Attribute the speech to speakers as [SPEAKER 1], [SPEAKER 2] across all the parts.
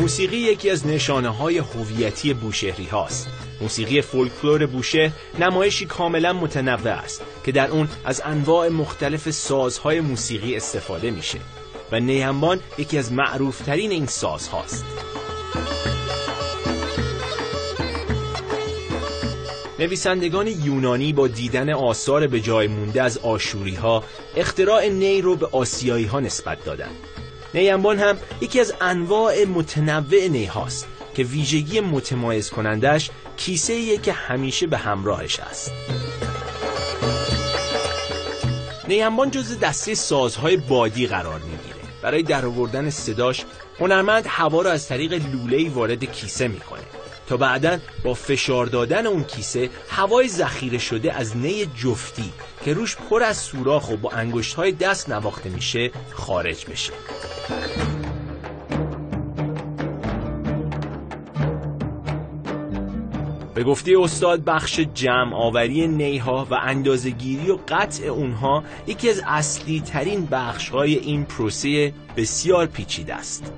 [SPEAKER 1] موسیقی یکی از نشانه های هویتی بوشهری هاست موسیقی فولکلور بوشه نمایشی کاملا متنوع است که در اون از انواع مختلف سازهای موسیقی استفاده میشه و نیهنبان یکی از معروفترین این ساز هاست نویسندگان یونانی با دیدن آثار به جای مونده از آشوری ها اختراع نی رو به آسیایی ها نسبت دادند. نیانبان هم یکی از انواع متنوع نی هاست که ویژگی متمایز کنندش کیسه که همیشه به همراهش است. نیانبان جز دسته سازهای بادی قرار می‌گیره. برای درآوردن صداش هنرمند هوا را از طریق لوله‌ای وارد کیسه می‌کنه تا بعدا با فشار دادن اون کیسه هوای ذخیره شده از نی جفتی که روش پر از سوراخ و با انگشت های دست نواخته میشه خارج بشه. به گفته استاد بخش جمع آوری نیها و اندازگیری و قطع اونها یکی از اصلی ترین بخش های این پروسه بسیار پیچیده است.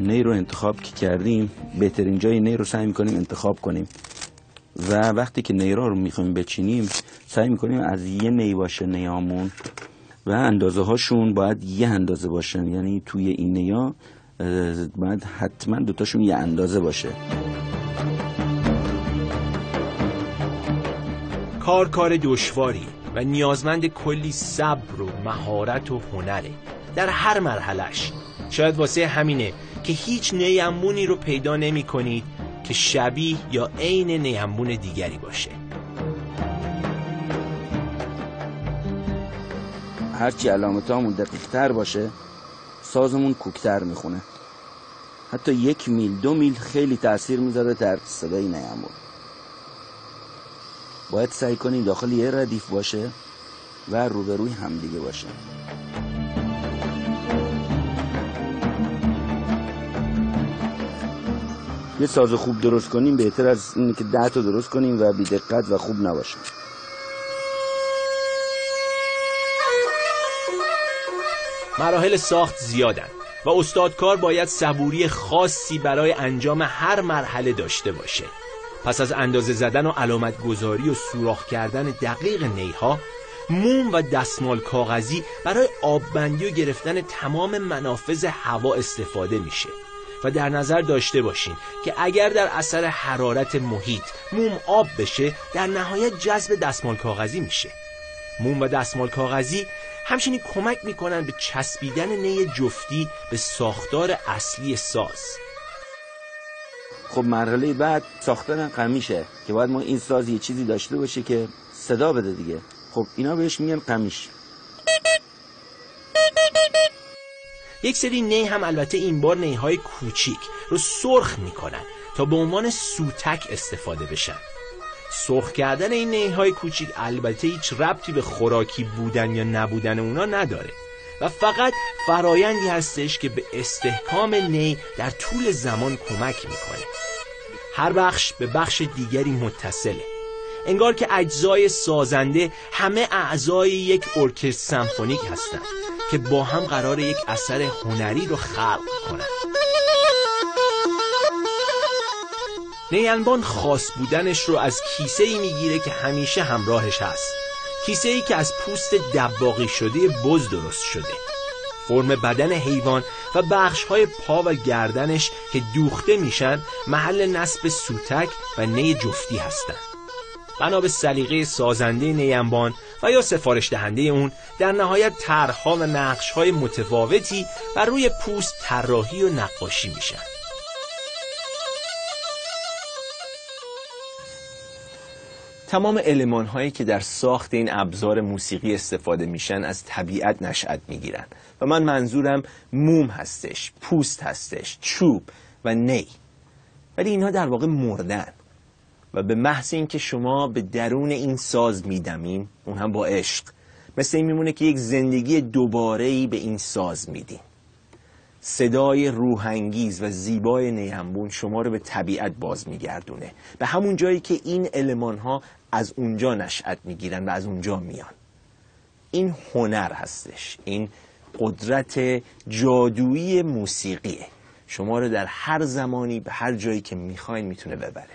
[SPEAKER 2] نی رو انتخاب که کردیم بهترین جای نی رو سعی می‌کنیم انتخاب کنیم. و وقتی که نیرا رو می‌خوایم بچینیم سعی می‌کنیم از یه نی باشه نیامون و اندازه هاشون باید یه اندازه باشن. یعنی توی این نیا باید حتما دوتاشون یه اندازه باشه.
[SPEAKER 1] کار کار دشواری و نیازمند کلی صبر و مهارت و هنره در هر مرحلش شاید واسه همینه که هیچ نیمبونی رو پیدا نمی کنید که شبیه یا عین نیمبون دیگری باشه.
[SPEAKER 2] هرچی علامت همون دقیق تر باشه سازمون کوکتر می‌خونه. حتی یک میل دو میل خیلی تاثیر می‌ذاره در صدای نیمبون باید سعی کنیم داخل یه ردیف باشه و روبروی همدیگه باشه. یه ساز خوب درست کنیم بهتر از اینه که ده تا درست کنیم و بی دقت و خوب نباشه
[SPEAKER 1] مراحل ساخت زیادن و استادکار باید صبوری خاصی برای انجام هر مرحله داشته باشه. پس از اندازه زدن و علامت گذاری و سوراخ کردن دقیق نیها موم و دستمال کاغذی برای آببندی و گرفتن تمام منافذ هوا استفاده میشه. و در نظر داشته باشین که اگر در اثر حرارت محیط موم آب بشه در نهایت جذب دستمال کاغذی میشه. موم و دستمال کاغذی همچنین کمک می‌کنن به چسبیدن نی جفتی به ساختار اصلی ساز.
[SPEAKER 2] خب مرحله بعد ساختن قمیشه که باید ما این ساز یه چیزی داشته باشه که صدا بده دیگه. خب اینا بهش میگن قمیش.
[SPEAKER 1] یک سری نی هم البته این بار نیهای کوچیک رو سرخ می‌کنن تا به عنوان سوتک استفاده بشن. سرخ کردن این نیهای کوچیک البته هیچ ربطی به خوراکی بودن یا نبودن اونا نداره و فقط فرایندی هستش که به استحکام نی در طول زمان کمک می‌کنه. هر بخش به بخش دیگری متصله. انگار که اجزای سازنده همه اعضای یک ارکستر سمفونیک هستند که با هم قرار یک اثر هنری رو خلق کنند نیانبان خاص بودنش رو از کیسه ای می‌گیره که همیشه همراهش هست. کیسه ای که از پوست دباقی شده بز درست شده. فرم بدن حیوان و بخش های پا و گردنش که دوخته میشن محل نصب سوتک و نی جفتی هستند بنا به سلیقه سازنده نیمبان و یا سفارش دهنده اون در نهایت طرحها و نقشهای متفاوتی بر روی پوست طراحی و نقاشی میشن. تمام علمان هایی که در ساخت این ابزار موسیقی استفاده میشن از طبیعت نشأت می‌گیرن و من منظورم موم هستش پوست هستش چوب و نی. ولی اینها در واقع مردن. و به محض اینکه شما به درون این ساز میدمین اون هم با عشق مثل این میمونه که یک زندگی دوباره به این ساز میدین. صدای روحانگیز و زیبای نیمبون شما رو به طبیعت باز میگردونه. به همون جایی که این علمان ها از اونجا نشأت می‌گیرن و از اونجا میان. این هنر هستش. این قدرت جادویی موسیقیه. شما رو در هر زمانی به هر جایی که می‌خواین می‌تونه ببره.